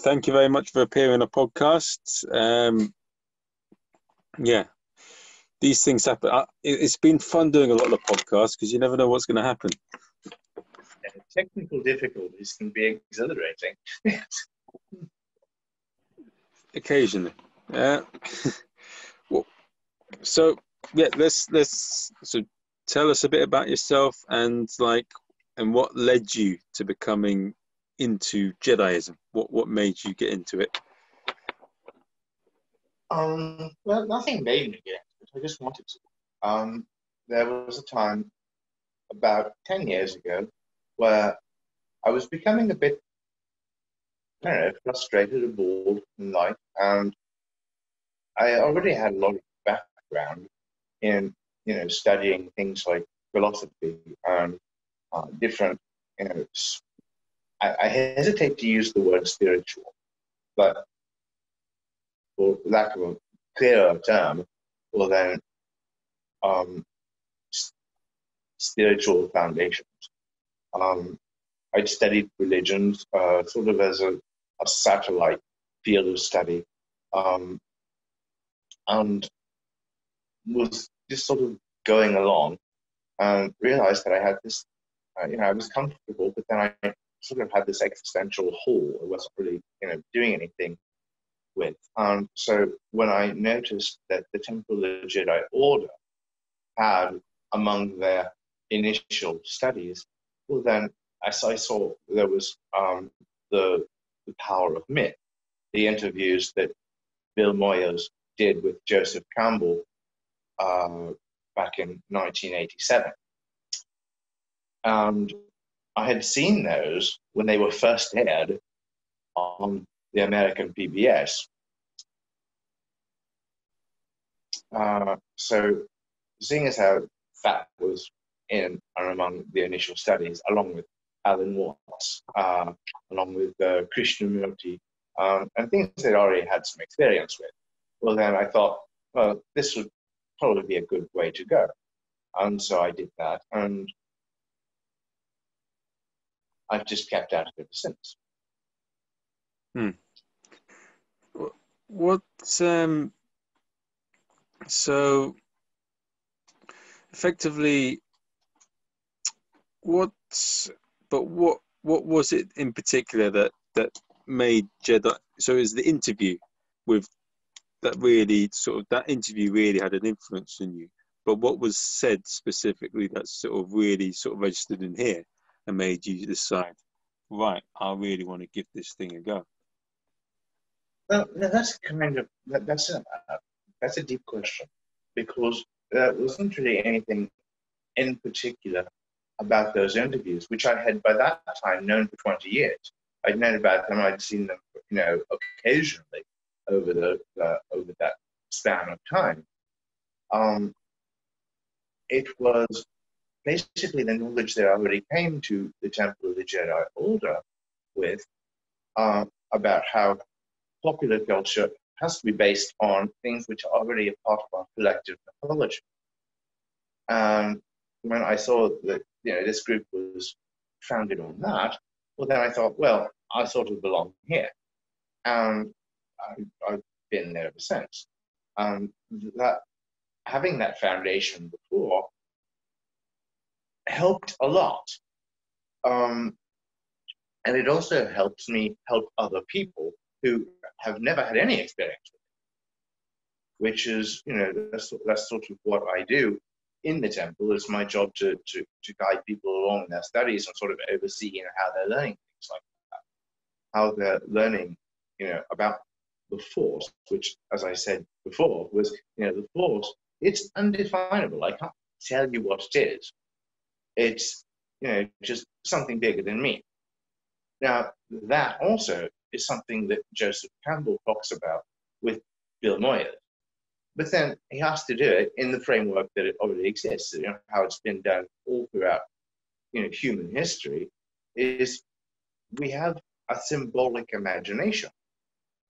thank you very much for appearing on the podcast. Um, yeah, these things happen. Uh, it's been fun doing a lot of podcasts because you never know what's going to happen. Yeah, technical difficulties can be exhilarating. Occasionally, yeah. well, so yeah, let's let's so tell us a bit about yourself and like and what led you to becoming into Jediism. What what made you get into it? Um, well, nothing made me get into it. I just wanted to. Um, there was a time about ten years ago where I was becoming a bit, I don't know, frustrated and bored in life, and I already had a lot of background in you know studying things like philosophy and uh, different you know I, I, hesitate to use the word spiritual but for lack of a clearer term well then um, spiritual foundations. Um, I'd studied religions uh, sort of as a, a satellite field of study um, and was just sort of going along and realized that I had this, uh, you know, I was comfortable, but then I sort of had this existential hole I wasn't really, you know, doing anything with. And so when I noticed that the Temple of the Jedi Order had among their initial studies, well, then as I saw there was um, the, the power of myth, the interviews that Bill Moyers did with Joseph Campbell uh, back in 1987. And I had seen those when they were first aired on the American PBS. Uh, so, seeing as how that was in and among the initial studies, along with Alan Watts, uh, along with uh, Krishnamurti, um, and things they'd already had some experience with, well, then I thought, well, this would probably be a good way to go. And so I did that, and I've just kept out of it ever since. Hmm. What um so effectively what but what what was it in particular that that made Jedi so is the interview with that really sort of that interview really had an influence on you. But what was said specifically that sort of really sort of registered in here and made you decide, right, I really want to give this thing a go? Well, that's kind of that, that's a that's a deep question because there wasn't really anything in particular about those interviews, which I had by that time known for 20 years. I'd known about them, I'd seen them, you know, occasionally, over the uh, over that span of time. Um, it was basically the knowledge that I already came to the Temple of the Jedi Order with uh, about how popular culture has to be based on things which are already a part of our collective mythology. And when I saw that you know this group was founded on that, well then I thought, well, I sort of belong here. And I, have been there ever since. Um, that having that foundation before helped a lot, um, and it also helps me help other people who have never had any experience. Which is, you know, that's, that's sort of what I do in the temple. It's my job to, to, to guide people along in their studies and sort of overseeing how they're learning things like that, how they're learning, you know, about the force, which, as I said before, was, you know, the force, it's undefinable. I can't tell you what it is. It's, you know, just something bigger than me. Now, that also is something that Joseph Campbell talks about with Bill Moyers. But then he has to do it in the framework that it already exists, you know, how it's been done all throughout, you know, human history, is we have a symbolic imagination.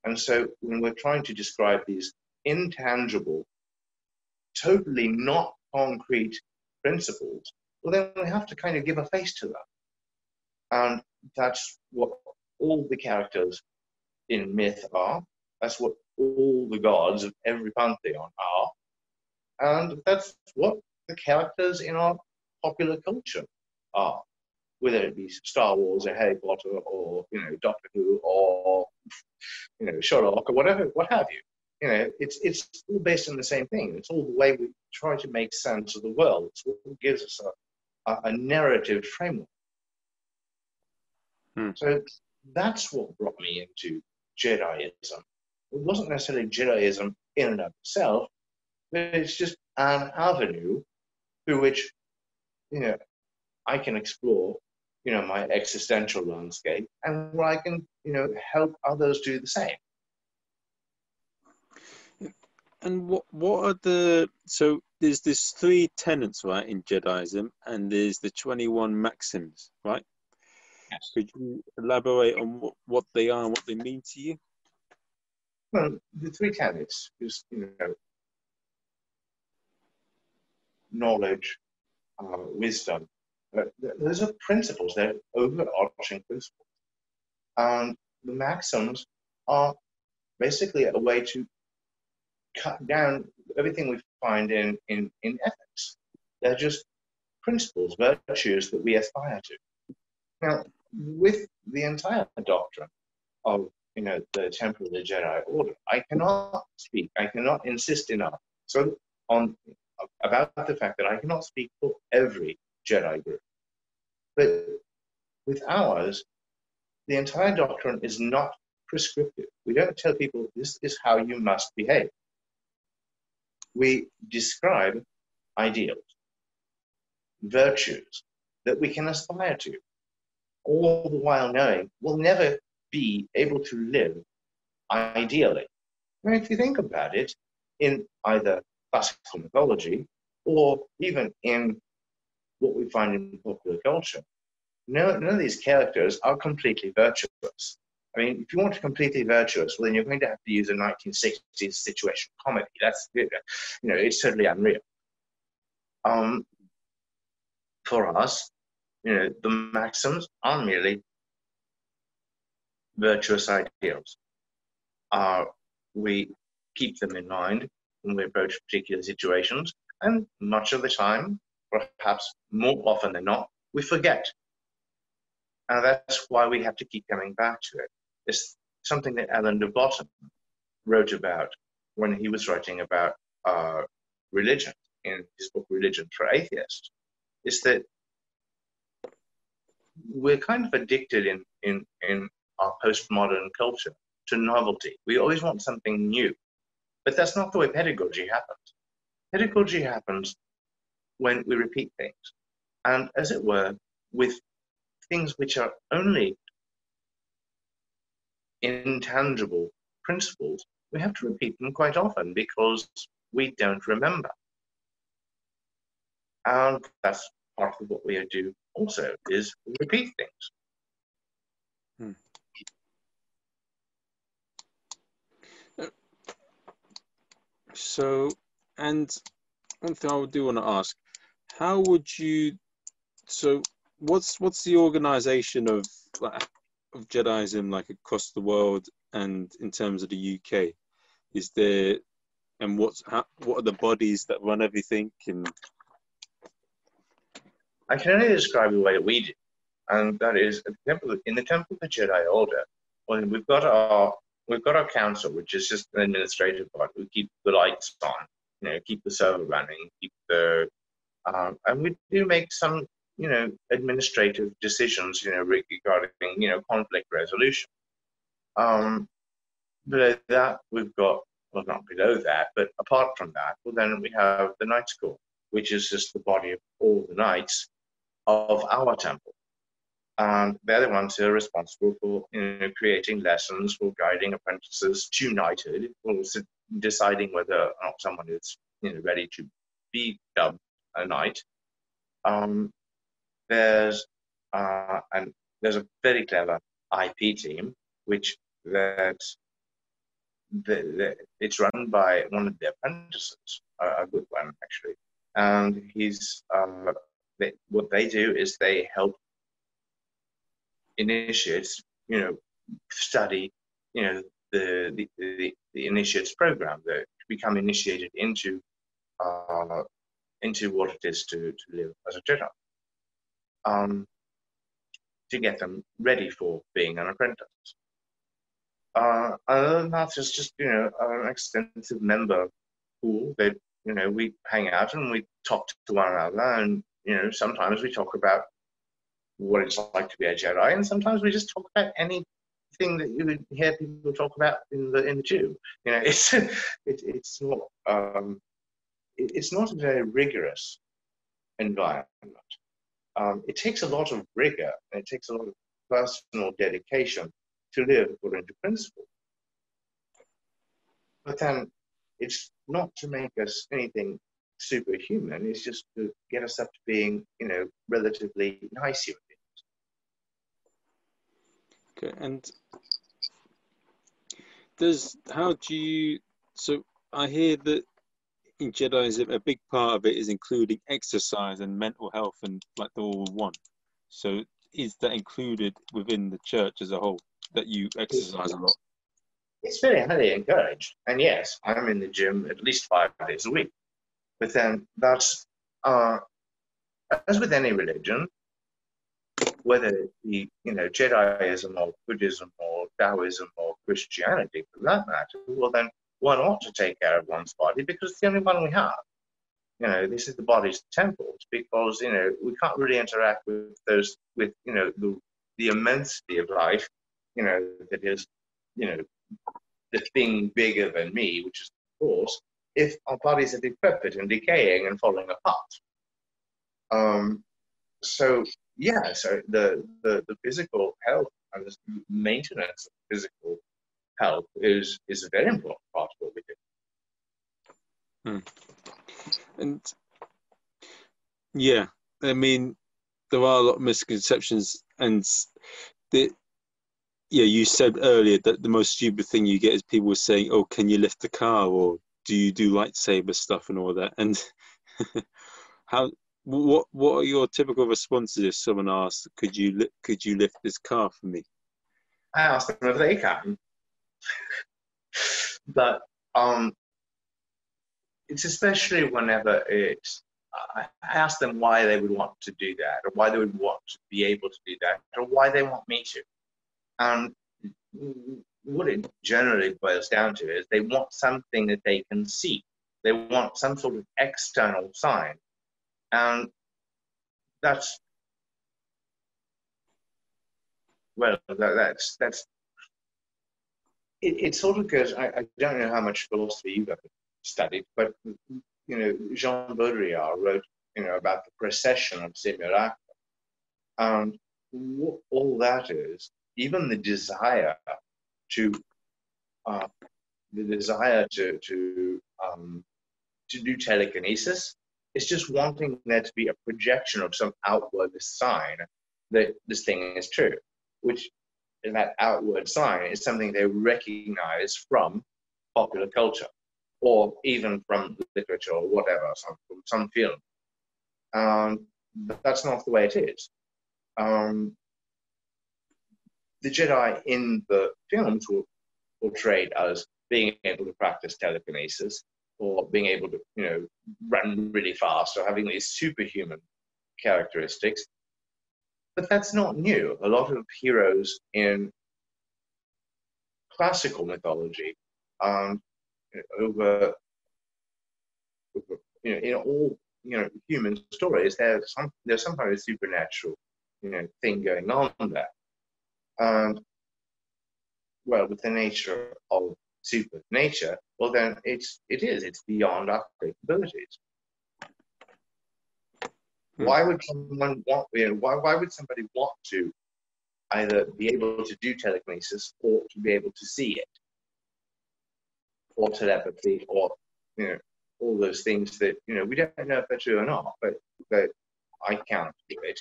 And so when we're trying to describe these intangible, totally not concrete principles, well, then we have to kind of give a face to that. And that's what all the characters in myth are. That's what all the gods of every pantheon are. And that's what the characters in our popular culture are, whether it be Star Wars or Harry Potter or you know Doctor Who or you know Sherlock or whatever, what have you. You know, it's it's all based on the same thing. It's all the way we try to make sense of the world. It's what gives us a, a, a narrative framework. Hmm. So that's what brought me into Jediism. It wasn't necessarily Jediism in and of itself, but it's just an avenue through which, you know, I can explore, you know, my existential landscape and where I can, you know, help others do the same. And what what are the so there's there's three tenets right in Jediism and there's the twenty one maxims right. Yes. Could you elaborate on what, what they are and what they mean to you? Well, the three tenets is you know knowledge, uh, wisdom. Uh, those are principles, they're overarching principles. And the maxims are basically a way to cut down everything we find in, in, in ethics. They're just principles, virtues that we aspire to. Now, with the entire doctrine of you know the Temple of the Jedi Order, I cannot speak, I cannot insist enough so on about the fact that I cannot speak for every Jedi group. But with ours, the entire doctrine is not prescriptive. We don't tell people this is how you must behave. We describe ideals, virtues that we can aspire to, all the while knowing we'll never be able to live ideally. Now, if you think about it, in either classical mythology or even in what we find in popular culture. None, none of these characters are completely virtuous. I mean, if you want to completely virtuous, well, then you're going to have to use a 1960s situation comedy. That's, you know, it's totally unreal. Um, for us, you know, the maxims are merely virtuous ideals. Uh, we keep them in mind when we approach particular situations. And much of the time, perhaps more often than not, we forget. And that's why we have to keep coming back to it. Something that Alain de Botton wrote about when he was writing about uh, religion in his book Religion for Atheists. Is that we're kind of addicted in, in, in our postmodern culture to novelty. We always want something new. But that's not the way pedagogy happens. Pedagogy happens when we repeat things. And as it were, with things which are only intangible principles, we have to repeat them quite often because we don't remember. And that's part of what we do also is repeat things. Hmm. So, and one thing I do want to ask, how would you? So, what's what's the organisation of of Jediism like across the world and in terms of the UK? Is there and what's how, what are the bodies that run everything? And I can only describe the way that we do, and that is in the Temple of the Jedi Order. When we've got our we've got our council, which is just an administrative body. We keep the lights on, you know, keep the server running, keep the, um, and we do make some, you know, administrative decisions, you know, regarding, you know, conflict resolution. Um, below that, we've got, well, not below that, but apart from that, well, then we have the Knights Court, which is just the body of all the knights of our temple and they're the ones who are responsible for you know, creating lessons, for guiding apprentices to knighthood, for deciding whether or not someone is you know, ready to be dubbed a knight. Um, there's uh, and there's a very clever IP team which that it's run by one of the apprentices, a, a good one actually, and he's uh, they, what they do is they help initiates, you know, study you know, the the, the, the initiates program, that become initiated into uh, into what it is to, to live as a Jedi. Um, to get them ready for being an apprentice. Uh, other than that, it's just you know an extensive member pool that you know we hang out and we talk to one another, and you know sometimes we talk about what it's like to be a Jedi, and sometimes we just talk about anything that you would hear people talk about in the in the tube. You know, it's it, it's not um, it, it's not a very rigorous environment. Um, it takes a lot of rigor and it takes a lot of personal dedication to live according to principle. But then it's not to make us anything superhuman, it's just to get us up to being, you know, relatively nice human beings. Okay, and does how do you so I hear that in Jediism a big part of it is including exercise and mental health and like the all one. So is that included within the church as a whole? that you exercise a lot? It's very highly encouraged. And yes, I'm in the gym at least five days a week. But then that's, uh, as with any religion, whether it be, you know, Jediism or Buddhism or Taoism or Christianity for that matter, well then one ought to take care of one's body because it's the only one we have. You know, this is the body's temple because, you know, we can't really interact with those, with, you know, the, the immensity of life you know, that is, you know, the thing bigger than me, which is the force, if our bodies are decrepit and decaying and falling apart. Um, so yeah, so the, the, the physical health and the maintenance of physical health is is a very important part of what we do. Hmm. And yeah, I mean, there are a lot of misconceptions, and the yeah, you said earlier that the most stupid thing you get is people saying, "Oh, can you lift the car?" or "Do you do lightsaber stuff?" and all that. And how what what are your typical responses if someone asks, "Could you li- could you lift this car for me?" I ask them if they can, but um, it's especially whenever it's. I ask them why they would want to do that, or why they would want to be able to do that, or why they want me to. And what it generally boils down to is they want something that they can see. They want some sort of external sign. And that's, well, that, that's, that's, it, it sort of goes, I, I don't know how much philosophy you've studied, but, you know, Jean Baudrillard wrote, you know, about the procession of simulacra. And what all that is, even the desire to uh, the desire to to um, to do telekinesis is just wanting there to be a projection of some outward sign that this thing is true, which that outward sign is something they recognize from popular culture or even from literature or whatever, some, from some film. Um, but that's not the way it is. Um, the Jedi in the films were portrayed as being able to practice telekinesis or being able to, you know, run really fast or having these superhuman characteristics. But that's not new. A lot of heroes in classical mythology um, over, over, you know, in all you know human stories, there's some there's some kind of supernatural you know thing going on there. And well, with the nature of super nature, well then it's it is it's beyond our capabilities. Hmm. Why would someone want? You know, why why would somebody want to either be able to do telekinesis or to be able to see it, or telepathy, or you know all those things that you know we don't know if they're true or not, but but I can't do it,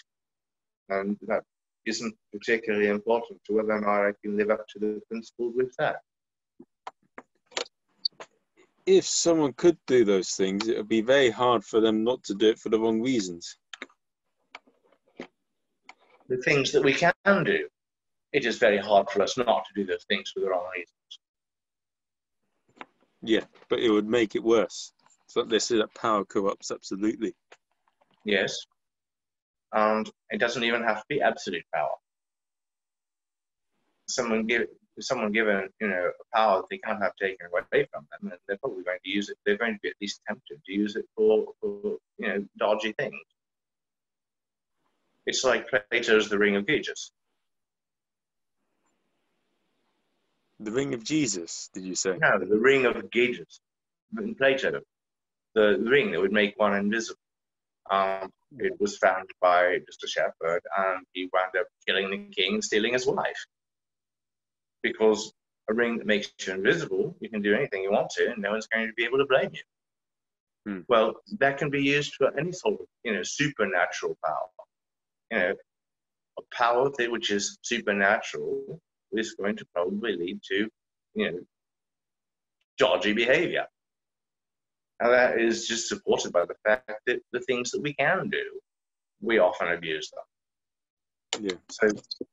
and that isn't particularly important to whether or not I can live up to the principles with that. If someone could do those things, it would be very hard for them not to do it for the wrong reasons. The things that we can do. it is very hard for us not to do those things for the wrong reasons. Yeah, but it would make it worse. So they say that power corrupts absolutely. Yes. And it doesn't even have to be absolute power. Someone give someone given you know a power they can't have taken away from them, and they're probably going to use it. They're going to be at least tempted to use it for, for you know dodgy things. It's like Plato's The Ring of Gyges. The ring of Jesus, did you say? No, the ring of Gyges in Plato. The ring that would make one invisible. Um, it was found by just a shepherd, and he wound up killing the king and stealing his wife. Because a ring that makes you invisible, you can do anything you want to, and no one's going to be able to blame you. Hmm. Well, that can be used for any sort of, you know, supernatural power. You know, a power that which is supernatural is going to probably lead to, you know, dodgy behavior. And that is just supported by the fact that the things that we can do, we often abuse them. Yeah. So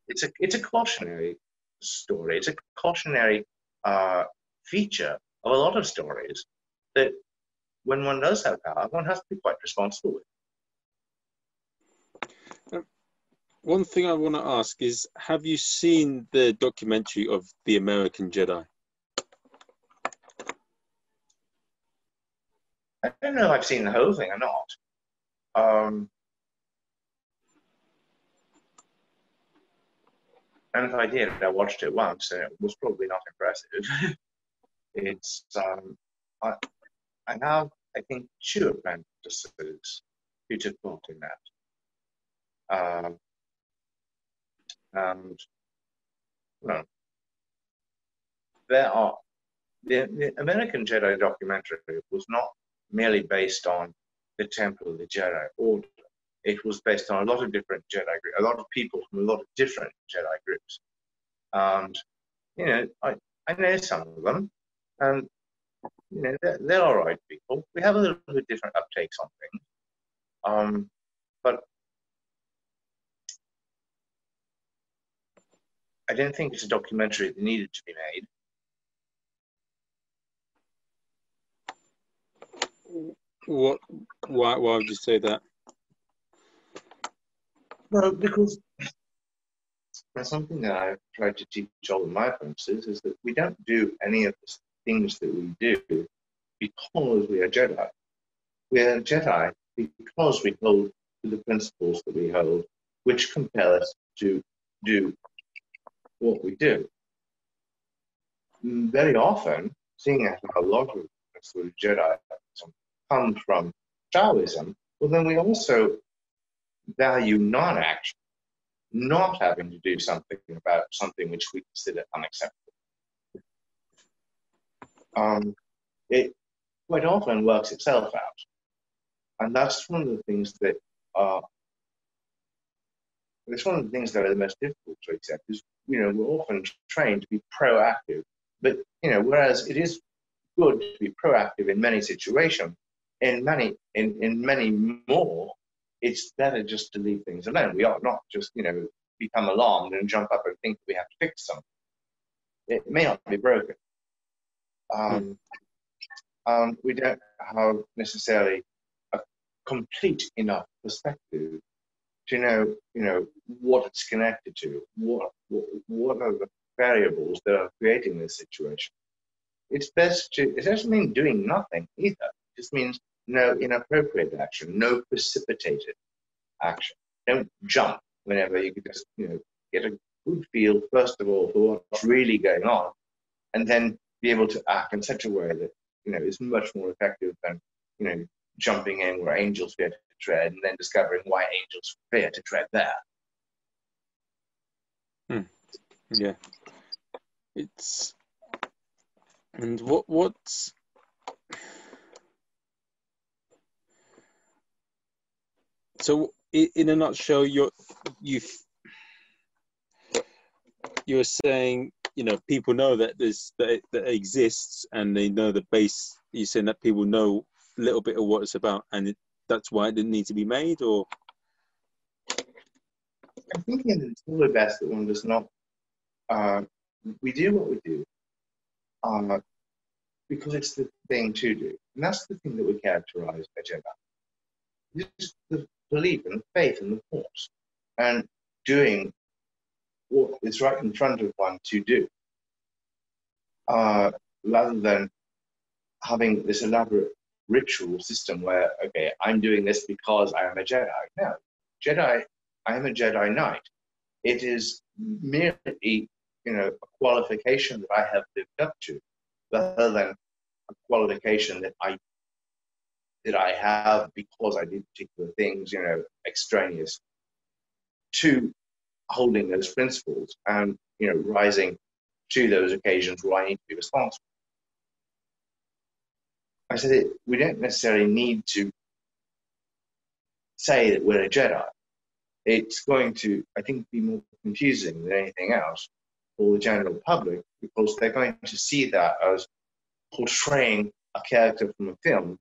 it's a it's a cautionary story. It's a cautionary uh, feature of a lot of stories that when one does have power, one has to be quite responsible with. One thing I want to ask is Have you seen the documentary of The American Jedi? I don't know if I've seen the whole thing or not. Um, and if I did, I watched it once, and it was probably not impressive. it's um, I, I have I think two apprentices who took part in that. Um, and well, there are the, the American Jedi documentary was not merely based on the Temple of the Jedi Order. It was based on a lot of different Jedi groups, a lot of people from a lot of different Jedi groups. And, you know, I, I know some of them, and, you know, they're, they're all right people. We have a little bit different uptakes on things. Um, I didn't think it's a documentary that needed to be made. What? Why? Why would you say that? Well, because that's something that I've tried to teach all of my apprentices is that we don't do any of the things that we do because we are Jedi. We are Jedi because we hold to the principles that we hold, which compel us to do what we do. Very often, seeing as a lot of sort of Jedi come from Taoism, well, then we also value non action, not having to do something about something which we consider unacceptable. Um, it quite often works itself out. And that's one of the things that are it's one of the things that are the most difficult to accept is, you know, we're often trained to be proactive, but, you know, whereas it is good to be proactive in many situations, in many, in, in many more, it's better just to leave things alone. We ought not just, you know, become alarmed and jump up and think we have to fix something. It may not be broken. Um, um, we don't have necessarily a complete enough perspective to know, you know, what it's connected to, what, what are the variables that are creating this situation. It's best to, it doesn't mean doing nothing either. It just means no inappropriate action, no precipitated action. Don't jump whenever you just, you know, get a good feel, first of all, for what's really going on, and then be able to act in such a way that, you know, is much more effective than, you know, jumping in where angels to tread and then discovering why angels fear to tread there. Hmm. Yeah. It's and what what's so in a nutshell you're you you're saying you know people know that there's that it, that it exists and they know the base you're saying that people know a little bit of what it's about and it, that's why it didn't need to be made or i'm thinking it's probably best that one does not uh, we do what we do uh, because it's the thing to do. And that's the thing that we characterize a Jedi. Just the belief and the faith and the force and doing what is right in front of one to do. Uh, rather than having this elaborate ritual system where, okay, I'm doing this because I am a Jedi. No, Jedi, I am a Jedi Knight. It is merely, you know, a qualification that I have lived up to, rather than a qualification that I that I have because I did particular things, you know, extraneous to holding those principles and you know rising to those occasions where I need to be responsible. I said we don't necessarily need to say that we're a Jedi. It's going to, I think, be more confusing than anything else for the general public because they're going to see that as portraying a character from a film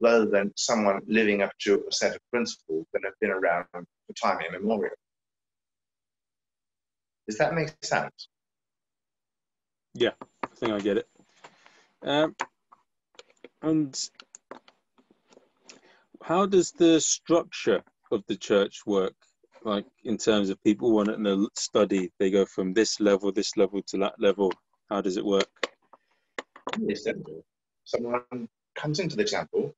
rather than someone living up to a set of principles that have been around for time immemorial. Does that make sense? Yeah, I think I get it. Um, and how does the structure of the church work? Like in terms of people wanting to study, they go from this level, this level to that level. How does it work? It's. Someone comes into the temple,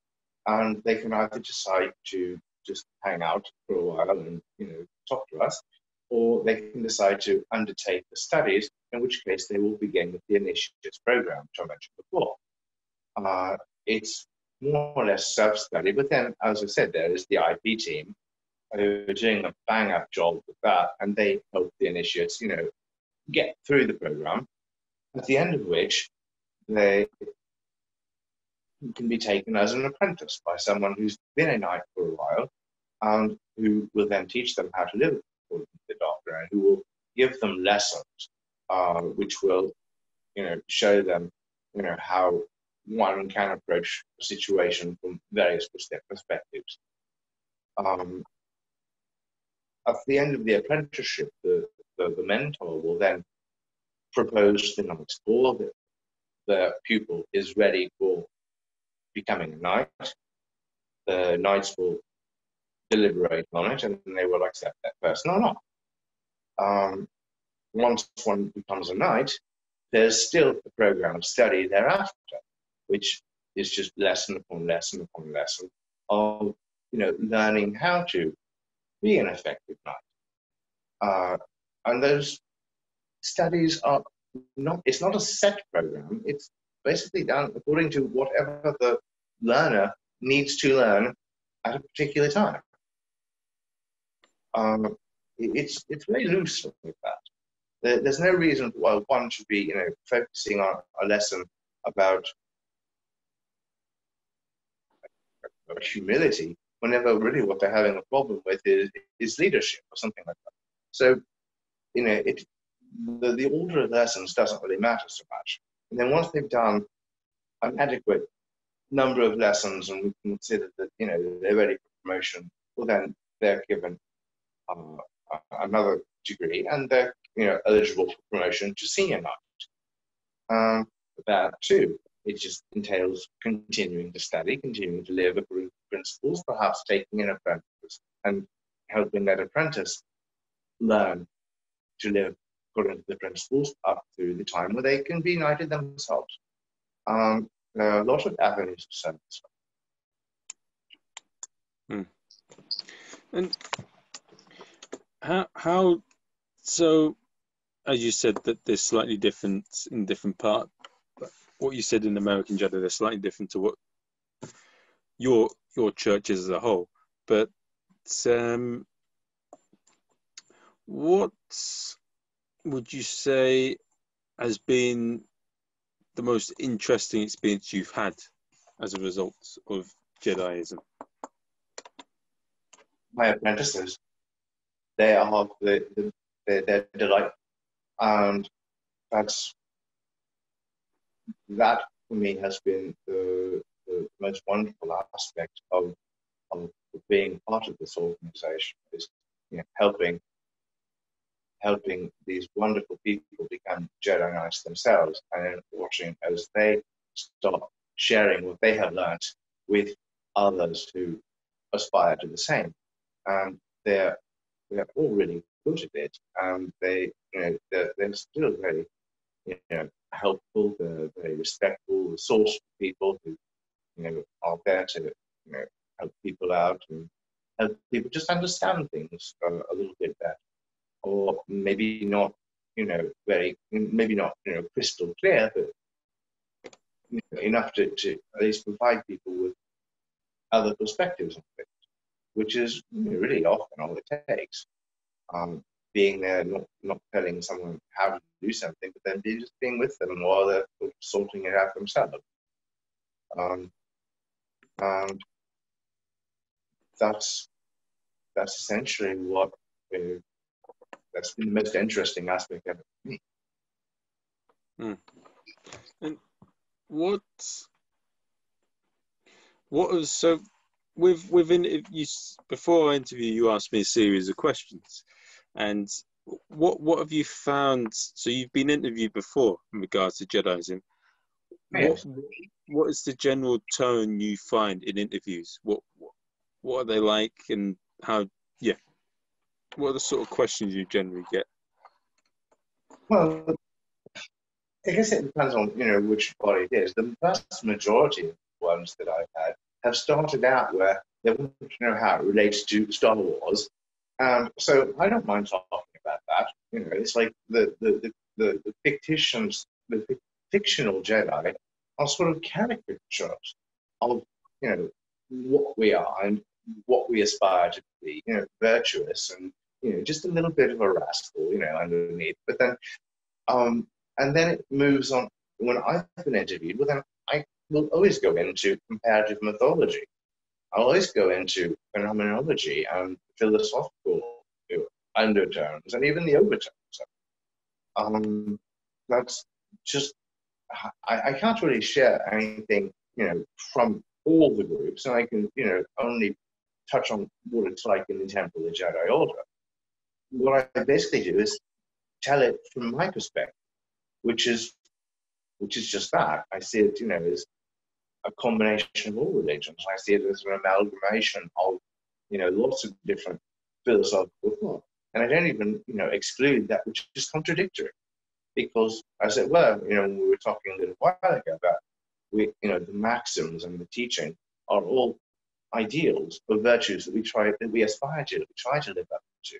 and they can either decide to just hang out for a while and you know talk to us, or they can decide to undertake the studies, in which case they will begin with the initiates program, which I mentioned before. Uh, it's more or less self-study, but then, as I said, there is the IP team who are doing a bang-up job with that, and they help the initiates, you know, get through the program, at the end of which they can be taken as an apprentice by someone who's been a knight for a while and who will then teach them how to live according the doctor and who will give them lessons uh, which will you know show them you know how one can approach a situation from various perspectives. Um, at the end of the apprenticeship, the, the, the mentor will then propose the knight's ball that the pupil is ready for becoming a knight. The knights will deliberate on it and they will accept that person or not. Um, once one becomes a knight, there's still a program of study thereafter which is just lesson upon lesson upon lesson of you know learning how to be an effective knight. Uh, and those studies are not it's not a set program. It's basically done according to whatever the learner needs to learn at a particular time. Um, it's it's very loose with that. There, there's no reason why one should be you know focusing on a lesson about humility whenever really what they're having a problem with is, is leadership or something like that. So, you know, it, the, the order of lessons doesn't really matter so much. And then once they've done an adequate number of lessons and we consider that, you know, they're ready for promotion, well, then they're given uh, another degree and they're, you know, eligible for promotion to senior knight. Um, that too it just entails continuing to study, continuing to live according to principles, perhaps taking an apprentice and helping that apprentice learn to live according to the principles up to the time where they can be knighted themselves. Um, there are a lot of avenues of service. Hmm. And how, how, so as you said that there's slightly different in different part what you said in American Jedi, they're slightly different to what your your church is as a whole. But um, what would you say has been the most interesting experience you've had as a result of Jediism? My apprentices, they are the, the, the, their delight, and that's that for me has been the, the most wonderful aspect of, of being part of this organization is you know, helping helping these wonderful people become Jedi Knights themselves, and then watching as they start sharing what they have learned with others who aspire to the same. And they're they're all really good at it. And they you know they're, they're still very you know helpful, very respectful, resourceful people who you know are there to you know help people out and help people just understand things a, a little bit better, or maybe not you know very maybe not you know crystal clear, but you know, enough to, to at least provide people with other perspectives on things, which is really often all it takes. Um, being there, not, not telling someone how to do something, but then just being with them while they're sorting it out themselves. Um, and that's that's essentially what uh, that's been the most interesting aspect of it for me. Hmm. And what what was so with within you before I interview you asked me a series of questions, and what what have you found? So you've been interviewed before in regards to Jediism. What, what is the general tone you find in interviews? What, what what are they like, and how? Yeah, what are the sort of questions you generally get? Well, I guess it depends on you know which body it is. The vast majority of ones that I've had have started out where they want to know how it relates to Star Wars. Um, so I don't mind talking about that. You know, it's like the the the, the, fictions, the fictional Jedi are sort of caricatures of you know what we are and what we aspire to be. You know, virtuous and you know just a little bit of a rascal. You know, underneath. But then, um, and then it moves on. When I've been interviewed, well, then I will always go into comparative mythology. I'll always go into phenomenology and philosophical undertones and even the overtones. Um, that's just, I, I can't really share anything, you know, from all the groups, and I can, you know, only touch on what it's like in the Temple of the Jedi Order. What I basically do is tell it from my perspective, which is, which is just that. I see it, you know, as a combination of all religions. I see it as an amalgamation of, you know, lots of different philosophical thought. And I don't even, you know, exclude that which is contradictory. Because as it were, you know, we were talking a little while ago about we, you know, the maxims and the teaching are all ideals or virtues that we try that we aspire to, that we try to live up to.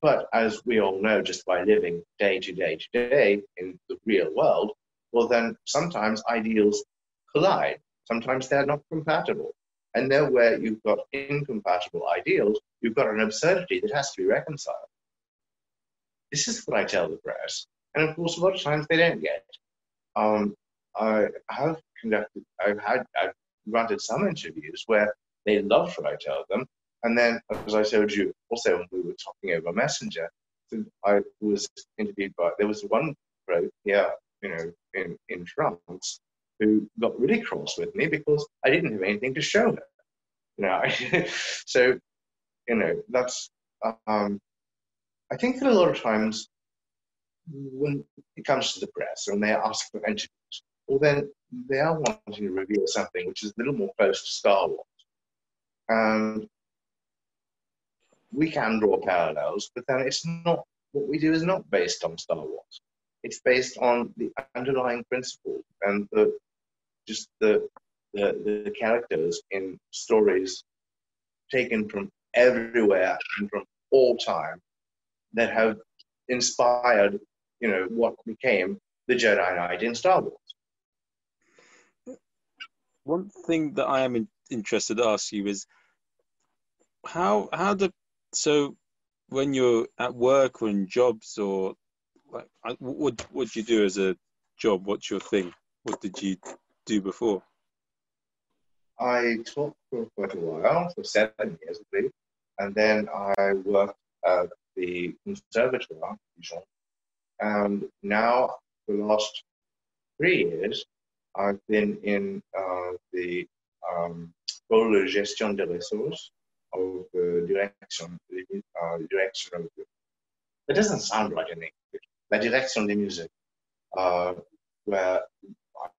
But as we all know, just by living day to day to day in the real world, well, then sometimes ideals collide. Sometimes they're not compatible. And there, where you've got incompatible ideals, you've got an absurdity that has to be reconciled. This is what I tell the press. And of course, a lot of times they don't get. Um, I have conducted, I've had, I've granted some interviews where they love what I tell them. And then, as I told you also when we were talking over Messenger, I was interviewed by, there was one bloke here, you know, in, in France who got really cross with me because I didn't have anything to show her. You know, so you know that's. Um, I think that a lot of times when it comes to the press and they ask for interviews, well then they are wanting to reveal something which is a little more close to Star Wars, and we can draw parallels, but then it's not what we do is not based on Star Wars. It's based on the underlying principles and the just the, the, the characters in stories taken from everywhere and from all time that have inspired, you know, what became the Jedi Knight in Star Wars. One thing that I am in, interested to ask you is how how the so when you're at work or in jobs or like what what do you do as a job? What's your thing? What did you do before? I taught for quite a while, for seven years, I believe, and then I worked at the Conservatoire. And now, for the last three years, I've been in uh, the um, Pôle de Gestion des Ressources of the direction, uh, direction of the It doesn't sound right in English. La direction de musique, uh, where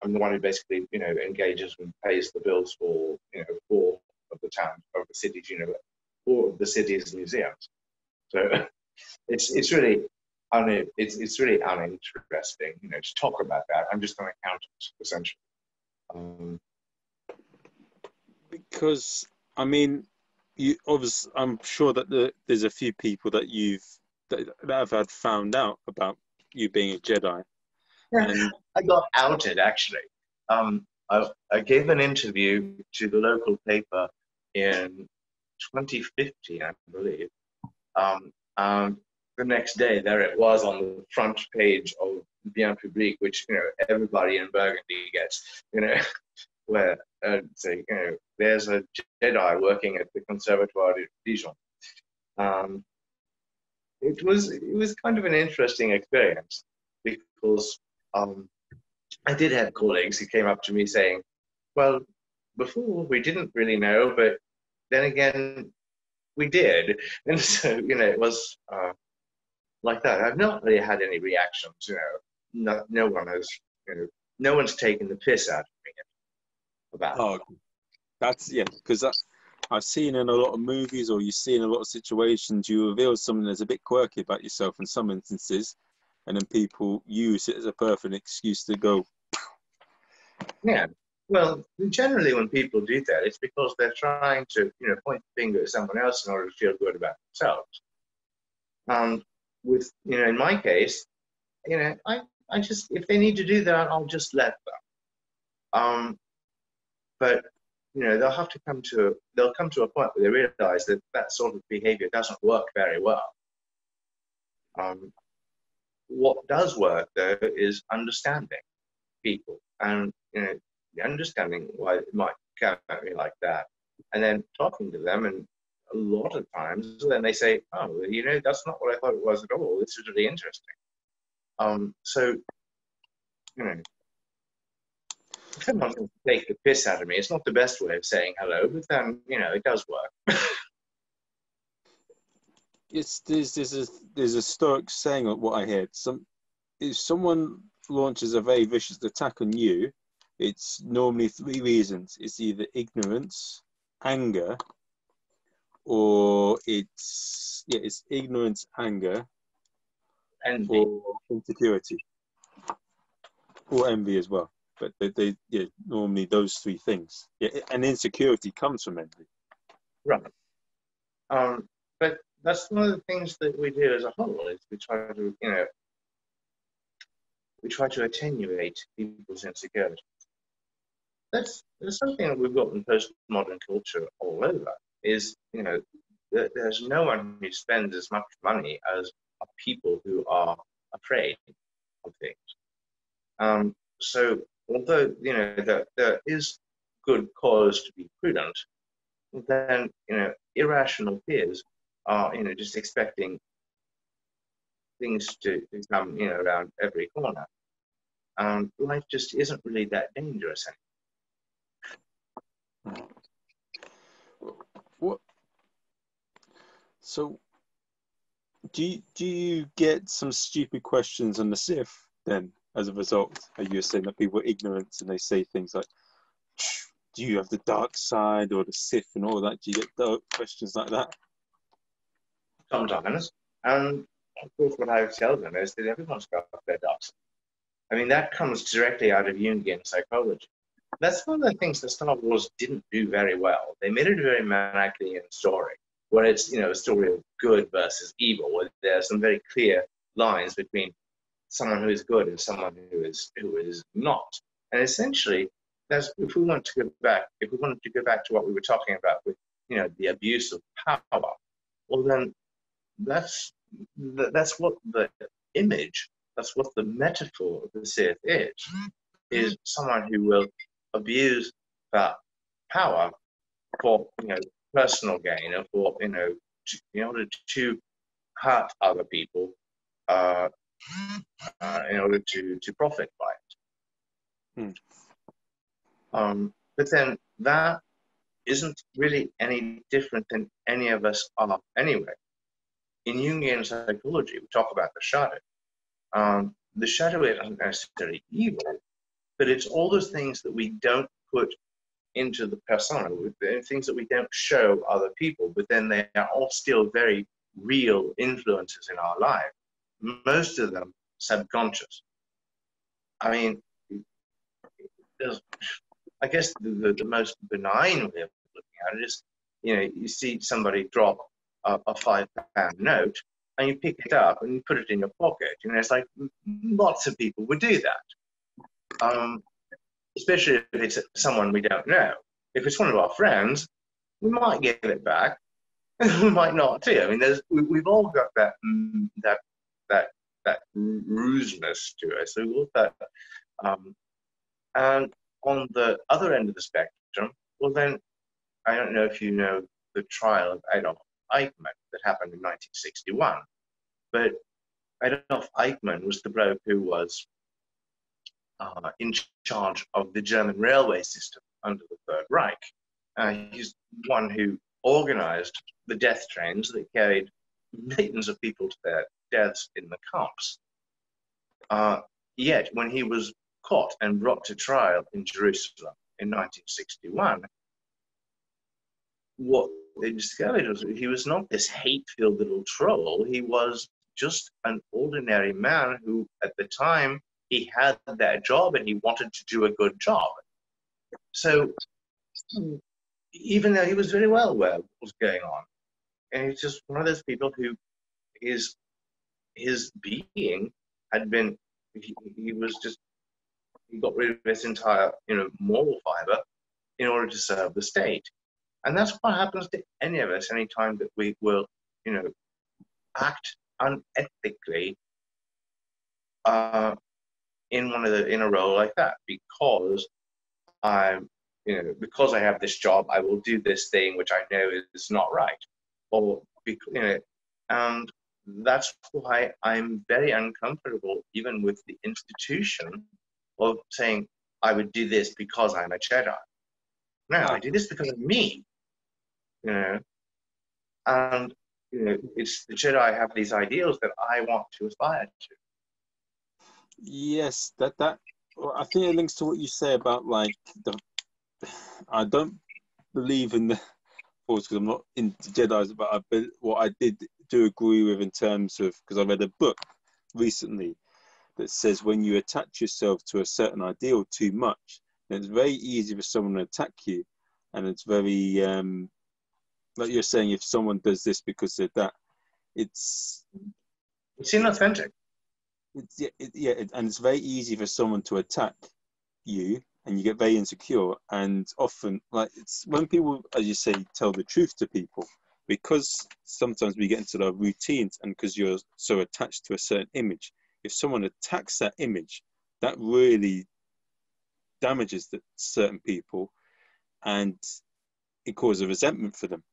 I'm the one who basically, you know, engages and pays the bills for, you know, four of the towns, of the cities, you know, four of the city's museums. So it's it's really un, it's it's really uninteresting, you know, to talk about that. I'm just an accountant essentially. Um, because I mean, you obviously, I'm sure that the, there's a few people that you've that, that have had found out about you being a Jedi. And I got outed actually. Um, I, I gave an interview to the local paper in 2015, I believe. Um, and the next day, there it was on the front page of Bien Public, which you know everybody in Burgundy gets. You know, where uh, say you know there's a Jedi working at the Conservatoire de Dijon. Um, it was it was kind of an interesting experience because um, I did have colleagues who came up to me saying, "Well, before we didn't really know, but then again, we did," and so you know it was uh, like that. I've not really had any reactions. You know, no, no one has. You know, no one's taken the piss out of me about. Oh, that's yeah, because I've seen in a lot of movies, or you see in a lot of situations, you reveal something that's a bit quirky about yourself in some instances, and then people use it as a perfect excuse to go. Yeah, well, generally when people do that, it's because they're trying to, you know, point the finger at someone else in order to feel good about themselves. And with, you know, in my case, you know, I, I just, if they need to do that, I'll just let them. Um, but you know, they'll have to come to they'll come to a point where they realize that that sort of behavior doesn't work very well. Um, what does work though is understanding people and you know understanding why it might come at me like that, and then talking to them and a lot of times then they say, oh, you know, that's not what I thought it was at all. This is really interesting. Um, so, you know, someone can take the piss out of me. It's not the best way of saying hello, but then you know it does work. it's there's there's a there's a stoic saying of what I heard. Some if someone launches a very vicious attack on you, it's normally three reasons. It's either ignorance, anger, or it's yeah, it's ignorance, anger, envy, or insecurity, or envy as well but they, they yeah, normally those three things. Yeah, and insecurity comes from envy. Right. Um, that's one of the things that we do as a whole is we try to, you know, we try to attenuate people's insecurity. That's, that's something that we've got in postmodern culture all over. Is you know, there's no one who spends as much money as people who are afraid of things. Um, so although you know that there is good cause to be prudent, then you know irrational fears are you know just expecting things to, to come you know around every corner. Um, life just isn't really that dangerous anymore. What? So, do you, do you get some stupid questions on the Sith then? as a result. Are you saying that people are ignorant and they say things like, do you have the dark side or the Sith and all that? Do you get questions like that? Sometimes. And of course, what I tell them is that everyone's got their side. I mean, that comes directly out of Jungian psychology. That's one of the things that Star Wars didn't do very well. They made it a very Manichaean story, where it's you know a story of good versus evil, where there are some very clear lines between someone who is good and someone who is who is not. And essentially, that's if we want to go back, if we wanted to go back to what we were talking about with you know the abuse of power, well then that's that's what the image, that's what the metaphor of the Sith is, is someone who will abuse that power for you know personal gain or for you know to, in order to hurt other people uh, uh, in order to, to profit by it. Hmm. Um, but then that isn't really any different than any of us are anyway. In Jungian psychology, we talk about the shadow. Um, the shadow isn't necessarily evil, but it's all those things that we don't put into the persona, things that we don't show other people, but then they are all still very real influences in our life. Most of them subconscious. I mean, I guess the, the, the, most benign way of looking at it is, you know, you see somebody drop a, a five pound note and you pick it up and you put it in your pocket. You know, it's like lots of people would do that. Um, especially if it's someone we don't know. If it's one of our friends, we might give it back. we might not too. I mean, there's we, have all got that mm, that that that ruseness to us. So we've that. Um, and on the other end of the spectrum, well, then I don't know if you know the trial of Adolf Eichmann that happened in 1961, but Adolf Eichmann was the bloke who was uh, in charge of the German railway system under the Third Reich. Uh, he's one who organized the death trains that carried millions of people to their deaths in the camps. Uh, yet, when he was caught and brought to trial in Jerusalem in 1961, what they discovered he was not this hate filled little troll. He was just an ordinary man who, at the time, he had that job and he wanted to do a good job. So, even though he was very well aware of what was going on, and he's just one of those people who his his being had been he, he was just he got rid of his entire you know moral fiber in order to serve the state and that's what happens to any of us anytime that we will you know act unethically uh, in one of the in a role like that. Because i'm you know because i have this job i will do this thing which i know is not right. Or you know and that's why i'm very uncomfortable even with the institution of saying i would do this because i'm a jedi. No i do this because of me you know and you know it's the jedi have these ideals that i want to aspire to Yes, that that I think it links to what you say about like the. I don't believe in the Force because I'm not into Jedi's, but I what I did do agree with in terms of because I read a book recently that says when you attach yourself to a certain ideal too much, then it's very easy for someone to attack you, and it's very um, like you're saying if someone does this because of that, it's it's inauthentic it's, yeah, it, yeah it, and it's very easy for someone to attack you and you get very insecure and often like it's when people as you say tell the truth to people because sometimes we get into the routines and because you're so attached to a certain image if someone attacks that image that really damages the, certain people and it causes a resentment for them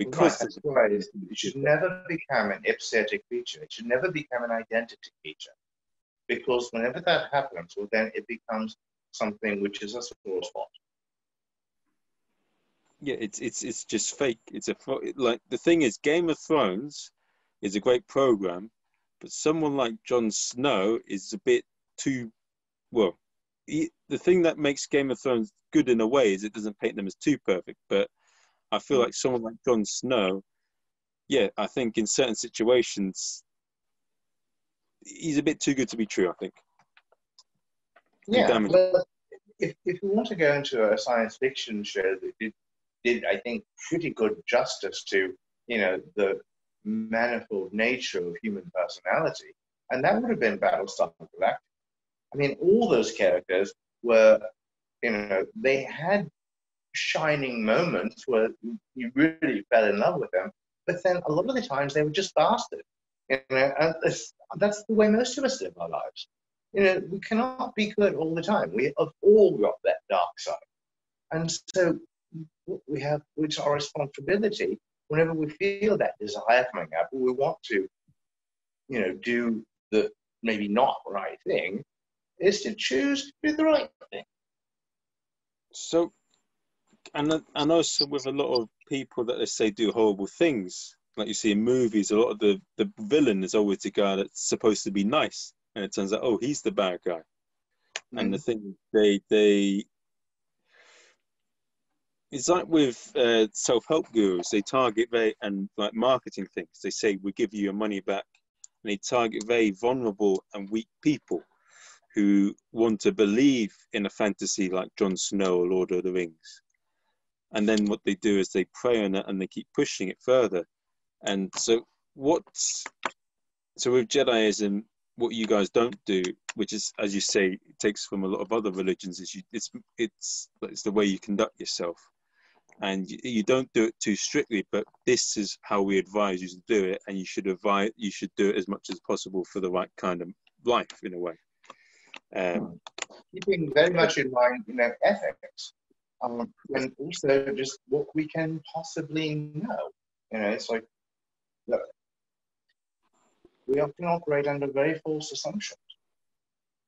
because right, It should never become an ipsetic feature. It should never become an identity feature. Because whenever that happens, well, then it becomes something which is a sore spot. Yeah, it's it's it's just fake. It's a like the thing is, Game of Thrones is a great program, but someone like Jon Snow is a bit too well. He, the thing that makes Game of Thrones good in a way is it doesn't paint them as too perfect, but I feel mm. like someone like Jon Snow, yeah, I think in certain situations, he's a bit too good to be true. I think. Yeah, well, if if you want to go into a science fiction show that did, did I think pretty good justice to you know the manifold nature of human personality, and that would have been Battlestar Galactica. I mean, all those characters were, you know, they had shining moments where you really fell in love with them. But then a lot of the times they were just bastards. You know, and that's the way most of us live our lives. You know, we cannot be good all the time. We have all got that dark side. And so we have, it's our responsibility whenever we feel that desire coming up, we want to, you know, do the maybe not right thing, is to choose to do the right thing. So and I know with a lot of people that they say do horrible things, like you see in movies, a lot of the the villain is always the guy that's supposed to be nice, and it turns out, oh, he's the bad guy. Mm-hmm. And the mm. thing they they it's like with uh, self-help gurus they target very and like marketing things they say we give you your money back and they target very vulnerable and weak people who want to believe in a fantasy like Jon Snow or Lord of the Rings. And then what they do is they prey on it and they keep pushing it further. And so what so with Jediism, what you guys don't do, which is as you say, it takes from a lot of other religions, is you it's it's it's the way you conduct yourself. And you, you don't do it too strictly, but this is how we advise you to do it, and you should advise you should do it as much as possible for the right kind of life in a way. Um, Keeping very much in mind, you know, ethics, um, and also just what we can possibly know. You know, it's like, look, we often operate under very false assumptions.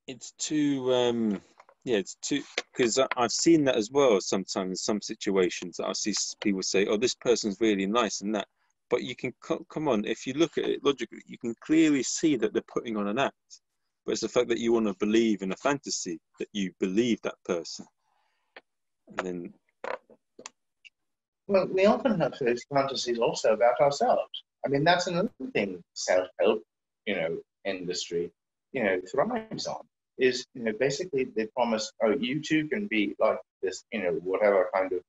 It's too, um, yeah, it's too, because I've seen that as well sometimes in some situations I see people say, oh, this person's really nice and that. But you can, come on, if you look at it logically, you can clearly see that they're putting on an act but it's the fact that you want to believe in a fantasy that you believe that person and then well we often have those fantasies also about ourselves i mean that's another thing self-help you know industry you know thrives on is you know basically they promise oh you too can be like this you know whatever kind of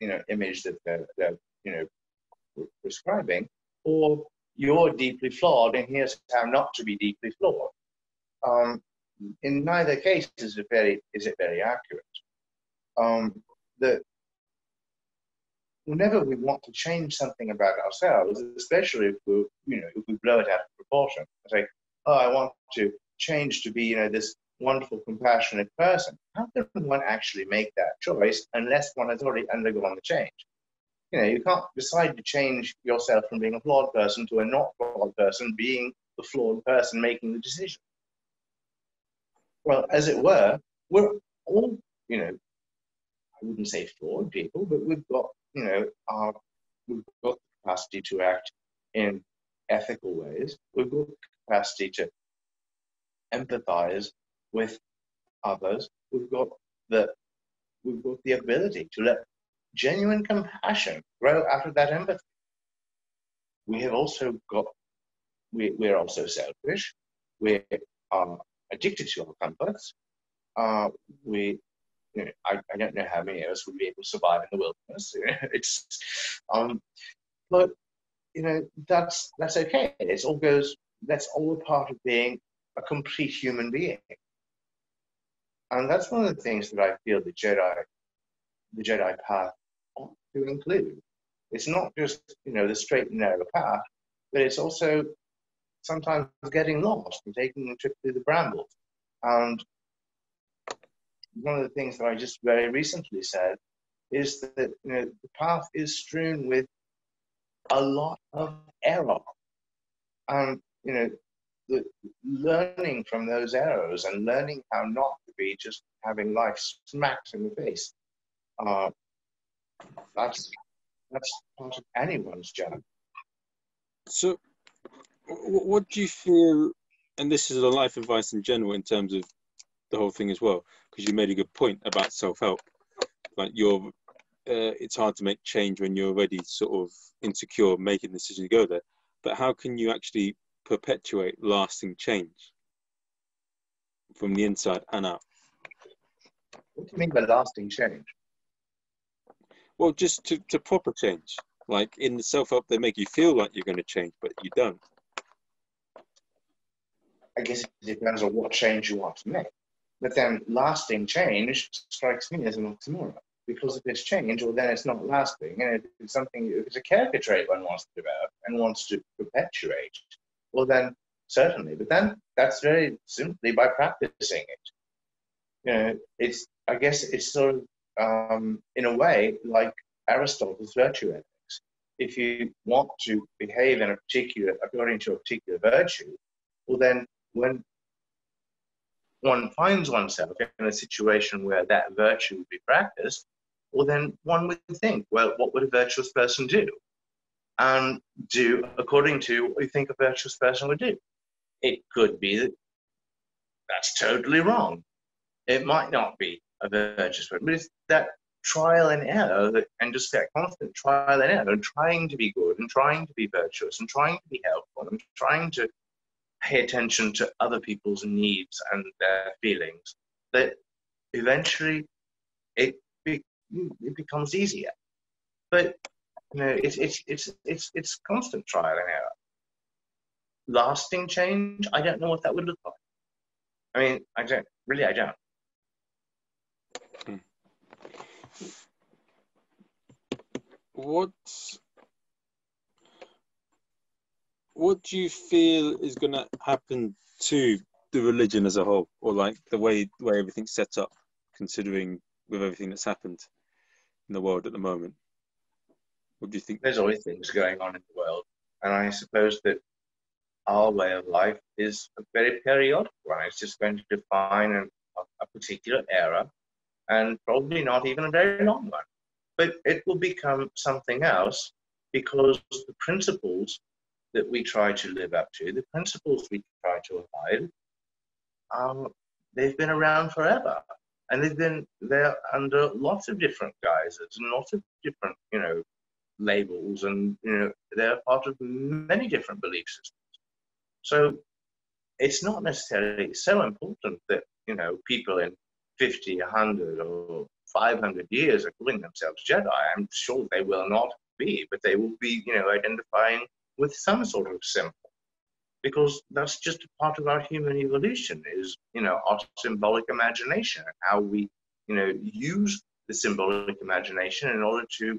you know image that they're, they're you know prescribing or you're deeply flawed and here's how not to be deeply flawed um, in neither case is it very is it very accurate. Um, that whenever we want to change something about ourselves, especially if we you know if we blow it out of proportion, say, oh, I want to change to be you know this wonderful, compassionate person. How can one actually make that choice unless one has already undergone the change? You know, you can't decide to change yourself from being a flawed person to a not flawed person, being the flawed person making the decision well, as it were, we're all, you know, I wouldn't say flawed people, but we've got, you know, our, we've got the capacity to act in ethical ways. We've got the capacity to empathize with others. We've got the we've got the ability to let genuine compassion grow out of that empathy. We have also got we, we're also selfish. We are addicted to our comforts. Uh, we, you know, I, I don't know how many of us would be able to survive in the wilderness. it's, um, but you know, that's that's okay. It's all goes. That's all a part of being a complete human being. And that's one of the things that I feel the Jedi, the Jedi path ought to include. It's not just you know the straight and narrow path, but it's also sometimes getting lost and taking a trip through the brambles. And one of the things that I just very recently said is that you know, the path is strewn with a lot of error. And you know, the, learning from those errors and learning how not to be just having life smacked in the face. Uh, that's that's part of anyone's job. So what do you feel? And this is a life advice in general in terms of the whole thing as well, because you made a good point about self-help. Like you're, uh, it's hard to make change when you're already sort of insecure, making the decision to go there. But how can you actually perpetuate lasting change from the inside and out? What do you mean by lasting change? Well, just to, to proper change. Like in the self help, they make you feel like you're going to change, but you don't. I guess it depends on what change you want to make. But then lasting change strikes me as an oxymoron. Because if it's change, well, then it's not lasting. And it's something, if it's a trait one wants to develop and wants to perpetuate, well, then certainly. But then that's very simply by practicing it. You know, it's, I guess it's sort of, um, in a way, like Aristotle's virtue ethics. If you want to behave in a particular, according to a particular virtue, well, then when one finds oneself in a situation where that virtue would be practiced, well, then one would think, well, what would a virtuous person do? and do according to what you think a virtuous person would do. It could be that that's totally wrong. It might not be a virtuous person, but it's that trial and error that, and just that constant trial and error and trying to be good and trying to be virtuous and trying to be helpful and trying to pay attention to other people's needs and their feelings that eventually it, be, it becomes easier. But you know, it's, it's, it's, it's, it's constant trial and error. Lasting change, I don't know what that would look like. I mean, I don't, really, I don't. Hmm. What what do you feel is going to happen to the religion as a whole, or like the way way everything's set up, considering with everything that's happened in the world at the moment? What do you think? There's always things going on in the world, and I suppose that our way of life is a very periodic one. It's just going to define a particular era, and probably not even a very long one. But it will become something else because the principles that we try to live up to, the principles we try to abide, um, they've been around forever. And they've been there under lots of different guises and lots of different, you know, labels, and you know, they're part of many different belief systems. So it's not necessarily so important that you know people in 50, 100, or 500 years are calling themselves Jedi. I'm sure they will not be, but they will be, you know, identifying with some sort of symbol because that's just a part of our human evolution is you know our symbolic imagination and how we you know use the symbolic imagination in order to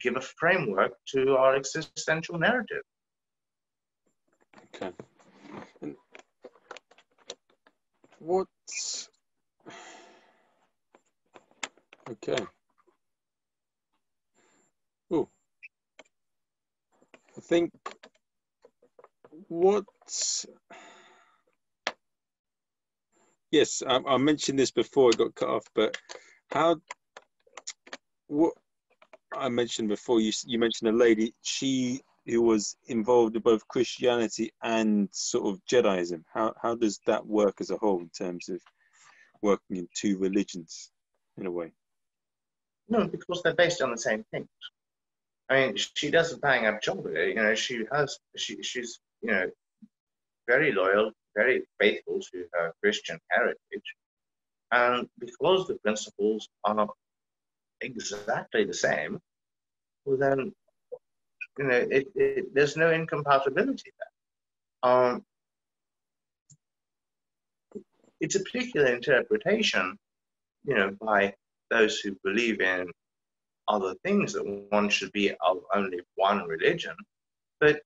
give a framework to our existential narrative. Okay. And what okay. Oh I think what yes I, I, mentioned this before it got cut off but how what i mentioned before you you mentioned a lady she who was involved in both christianity and sort of judaism. How how does that work as a whole in terms of working in two religions in a way? No because they're based on the same things I mean, she does a bang up job. You know, she has, she, she's you know, very loyal, very faithful to her Christian heritage. And because the principles are exactly the same, well, then, you know, it, it, there's no incompatibility there. Um, it's a particular interpretation, you know, by those who believe in other things that one should be of only one religion. But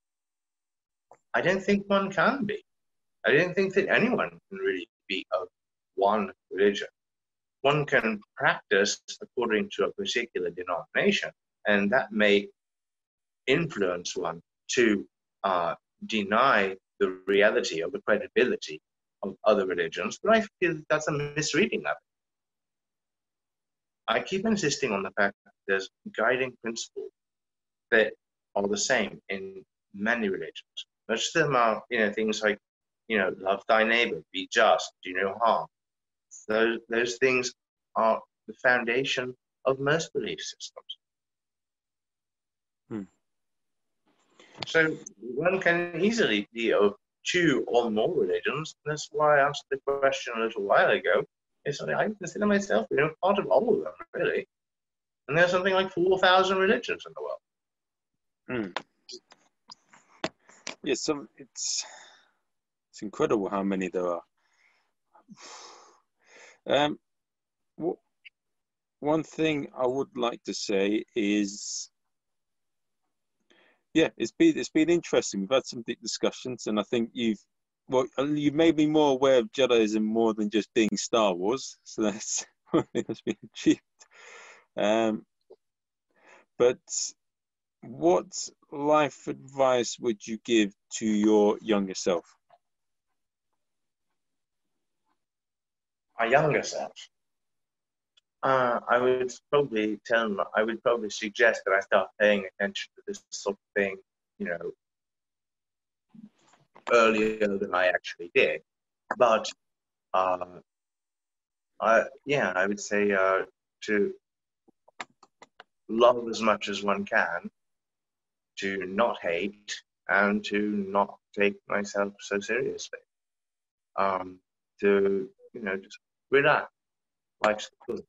I don't think one can be. I don't think that anyone can really be of one religion. One can practice according to a particular denomination, and that may influence one to uh, deny the reality or the credibility of other religions, but I feel that's a misreading of it. I keep insisting on the fact there's guiding principles that are the same in many religions. Most of them are, you know, things like, you know, love thy neighbor, be just, do no harm. Those, those things are the foundation of most belief systems. Hmm. So one can easily be of two or more religions. That's why I asked the question a little while ago. It's like I consider myself, you know, part of all of them, really. And there's something like 4,000 religions in the world. Hmm yeah, some it's it's incredible how many there are. Um, one thing I would like to say is, yeah, it's been it's been interesting. We've had some deep discussions, and I think you've well, you've made me more aware of Jediism more than just being Star Wars. So that's that's been achieved. Um, but what life advice would you give to your younger self? My younger self. Uh, I would probably tell I would probably suggest that I start paying attention to this sort of thing you know, earlier than I actually did. But uh, I, yeah, I would say uh, to love as much as one can, to not hate, and to not take myself so seriously. Um, to you know, just relax. Life's good.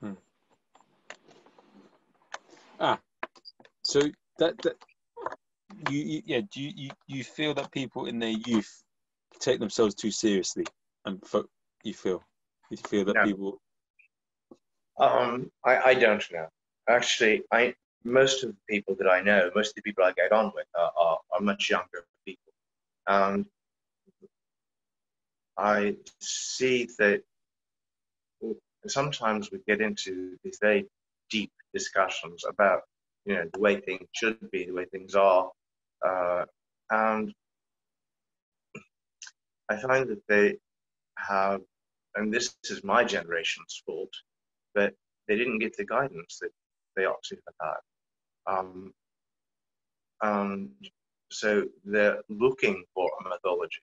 Hmm. Ah, so that, that you, you yeah do you, you you feel that people in their youth take themselves too seriously and fo- you feel you feel that No. people Um, I, I don't know. Actually, I most of the people that I know, most of the people I get on with are, are, are much younger people. And I see that sometimes we get into these very deep discussions about, you know, the way things should be, the way things are. Uh, and I find that they have, and this is my generation's fault, that they didn't get the guidance that they ought to have had. Um, so they're looking for a mythology.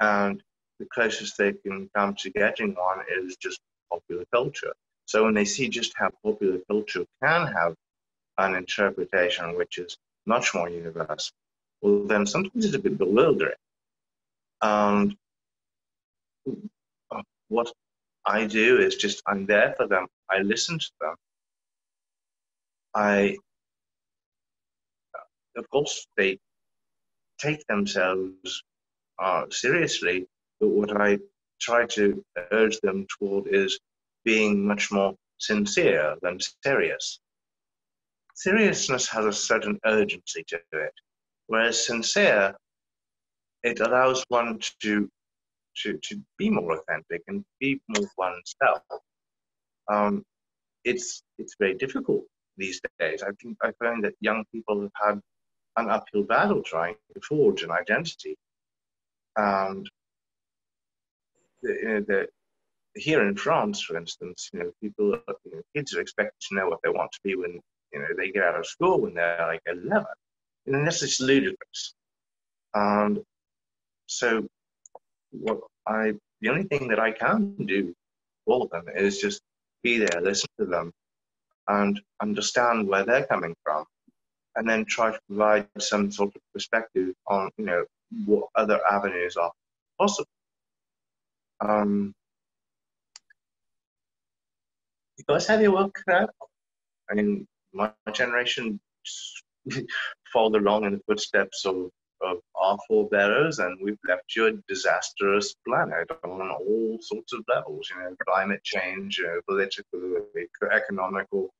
And the closest they can come to getting one is just popular culture. So when they see just how popular culture can have an interpretation which is much more universal, well, then sometimes it's a bit bewildering. And what I do is just I'm there for them. I listen to them. I, of course, they take themselves uh, seriously, but what I try to urge them toward is being much more sincere than serious. Seriousness has a certain urgency to it, whereas sincere, it allows one to to, to be more authentic and be more oneself. Um, it's it's very difficult these days. I think I find that young people have had an uphill battle trying to forge an identity, and you know, the, here in France, for instance, you know, people, you know, kids are expected to know what they want to be when you know they get out of school when they're like eleven, and this is ludicrous. And so what I the only thing that I can do for them is just be there, listen to them, and understand where they're coming from, and then try to provide some sort of perspective on you know what other avenues are possible. Um, you guys have your work cut out. I mean, my generation followed along in the footsteps of of our forebearers, and we've left you a disastrous planet on all sorts of levels. You know, climate change, know, political, economical,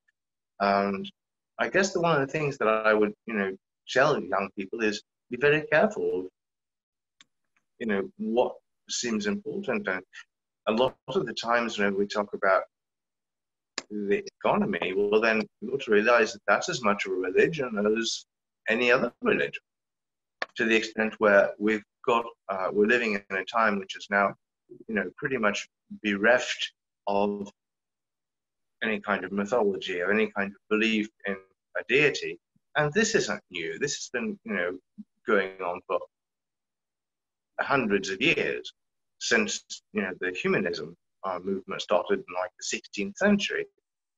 and I guess the one of the things that I would, you know, tell young people is be very careful you know, what seems important. And a lot of the times when we talk about the economy, well, then you ought to realize that that's as much of a religion as any other religion to the extent where we've got uh, we're living in a time which is now you know pretty much bereft of any kind of mythology or any kind of belief in a deity. And this isn't new. This has been you know going on for hundreds of years since you know the humanism uh, movement started in like the 16th century.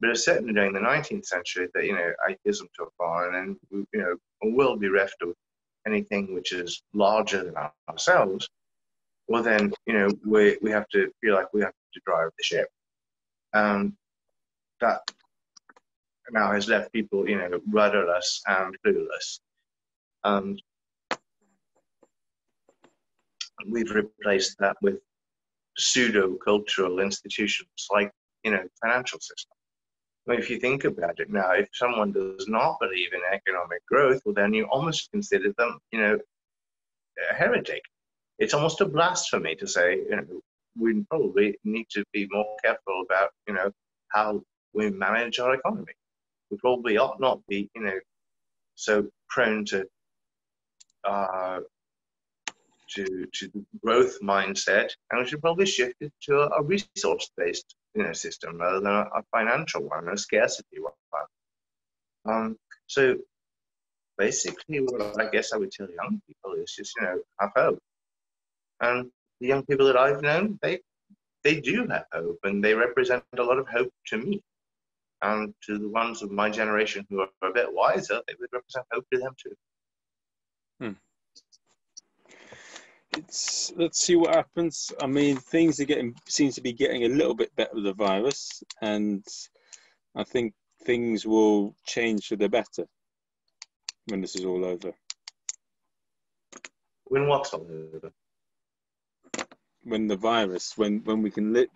But it's certainly during the 19th century that you know atheism took on and you know will be bereft of anything which is larger than ourselves, well then, you know, we, we have to feel like we have to drive the ship. And that now has left people, you know, rudderless and clueless. And we've replaced that with pseudo-cultural institutions like, you know, financial system. If you think about it now, if someone does not believe in economic growth, well, then you almost consider them, you know, a heretic. It's almost a blasphemy to say, you know, we probably need to be more careful about, you know, how we manage our economy. We probably ought not be, you know, so prone to uh, to to growth mindset, and we should probably shift it to a resource-based system rather than a, financial one, a scarcity one. Um, so basically, what I guess I would tell young people is just, you know, have hope. And the young people that I've known, they they do have hope, and they represent a lot of hope to me. And to the ones of my generation who are a bit wiser, they would represent hope to them too. Hmm. It's let's see what happens. I mean, things are getting seems to be getting a little bit better with the virus, and I think things will change for the better when this is all over. When what's all over? When the virus, when when we can live,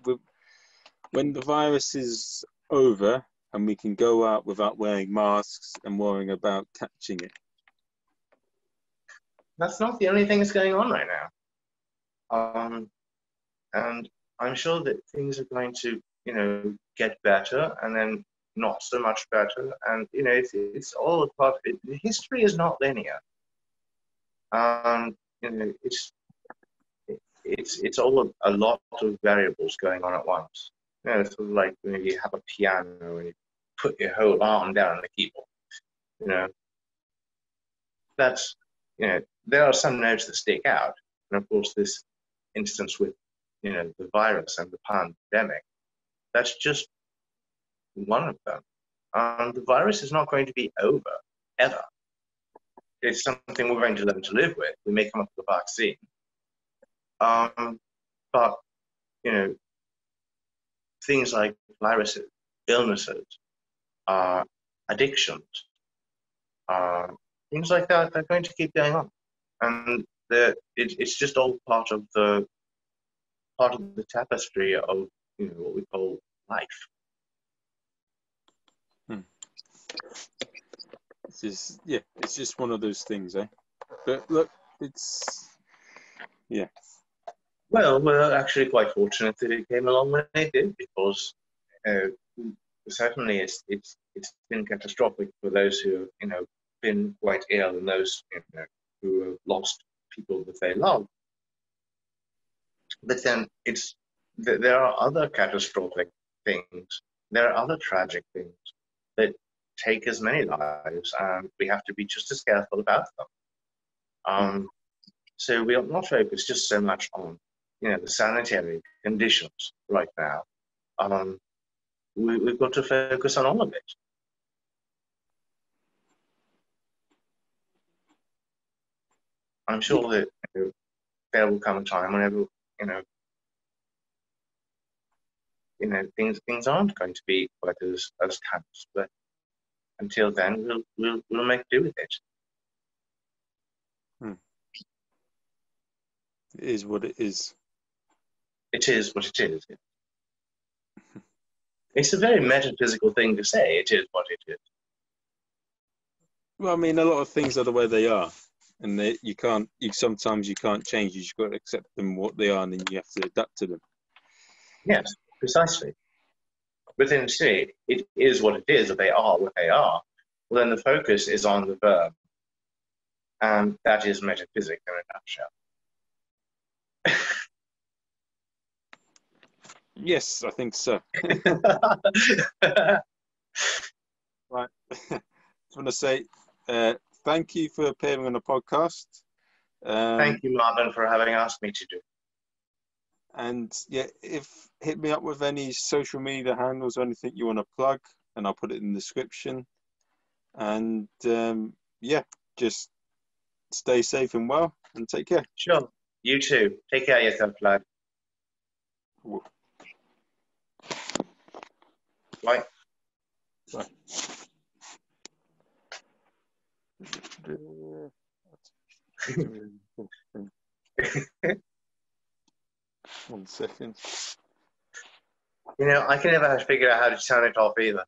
when the virus is over and we can go out without wearing masks and worrying about catching it. That's not the only thing that's going on right now. Um, and I'm sure that things are going to, you know, get better and then not so much better. And, you know, it's, it's all a part, of it, history is not linear. Um, you know, it's, it's, it's all a, a, lot of variables going on at once. You know, it's sort of like when you have a piano and you put your whole arm down on the keyboard, you know, that's, you know, there are some notes that stick out. And of course, this instance with, you know, the virus and the pandemic, that's just one of them. Um, the virus is not going to be over ever. It's something we're going to learn to live with. We may come up with a vaccine, um, but you know, things like viruses, illnesses, uh, addictions, uh, things like that, they're going to keep going on, and it, it's just all part of the part of the tapestry of you know what we call life. It's just yeah, it's just one of those things, eh? But look, it's yeah. Well, we're actually quite fortunate that it came along when it did because uh, certainly it's it's it's been catastrophic for those who you know been quite ill and those you know, who have lost people that they love. But then it's there are other catastrophic things. There are other tragic things that take as many lives, and we have to be just as careful about them. Um, so we are not focused just so much on, you know, the sanitary conditions right now. Um, we, we've got to focus on all of it. I'm sure that you know, there will come a time whenever you know you know things things aren't going to be quite as as tense, but until then, we'll, we'll, we'll make do with it. Hmm. It is what it is. It is what it is. it's a very metaphysical thing to say. It is what it is. Well, I mean, a lot of things are the way they are, and they, you can't. You sometimes you can't change. You just got to accept them what they are, and then you have to adapt to them. Yes, precisely within the city, it is what it is, or they are what they are. Well, then the focus is on the verb. And that is metaphysics in a nutshell. yes, I think so. right. I just want to say uh, thank you for appearing on the podcast. Um, thank you, Marvin, for having asked me to do. And yeah, if hit me up with any social media handles or anything you want to plug, and I'll put it in the description. And um, yeah, just stay safe and well, and take care. Sure. You too. Take care of yourself, lad. Bye. Bye. One second. You know, I can never figure out how to turn it off either.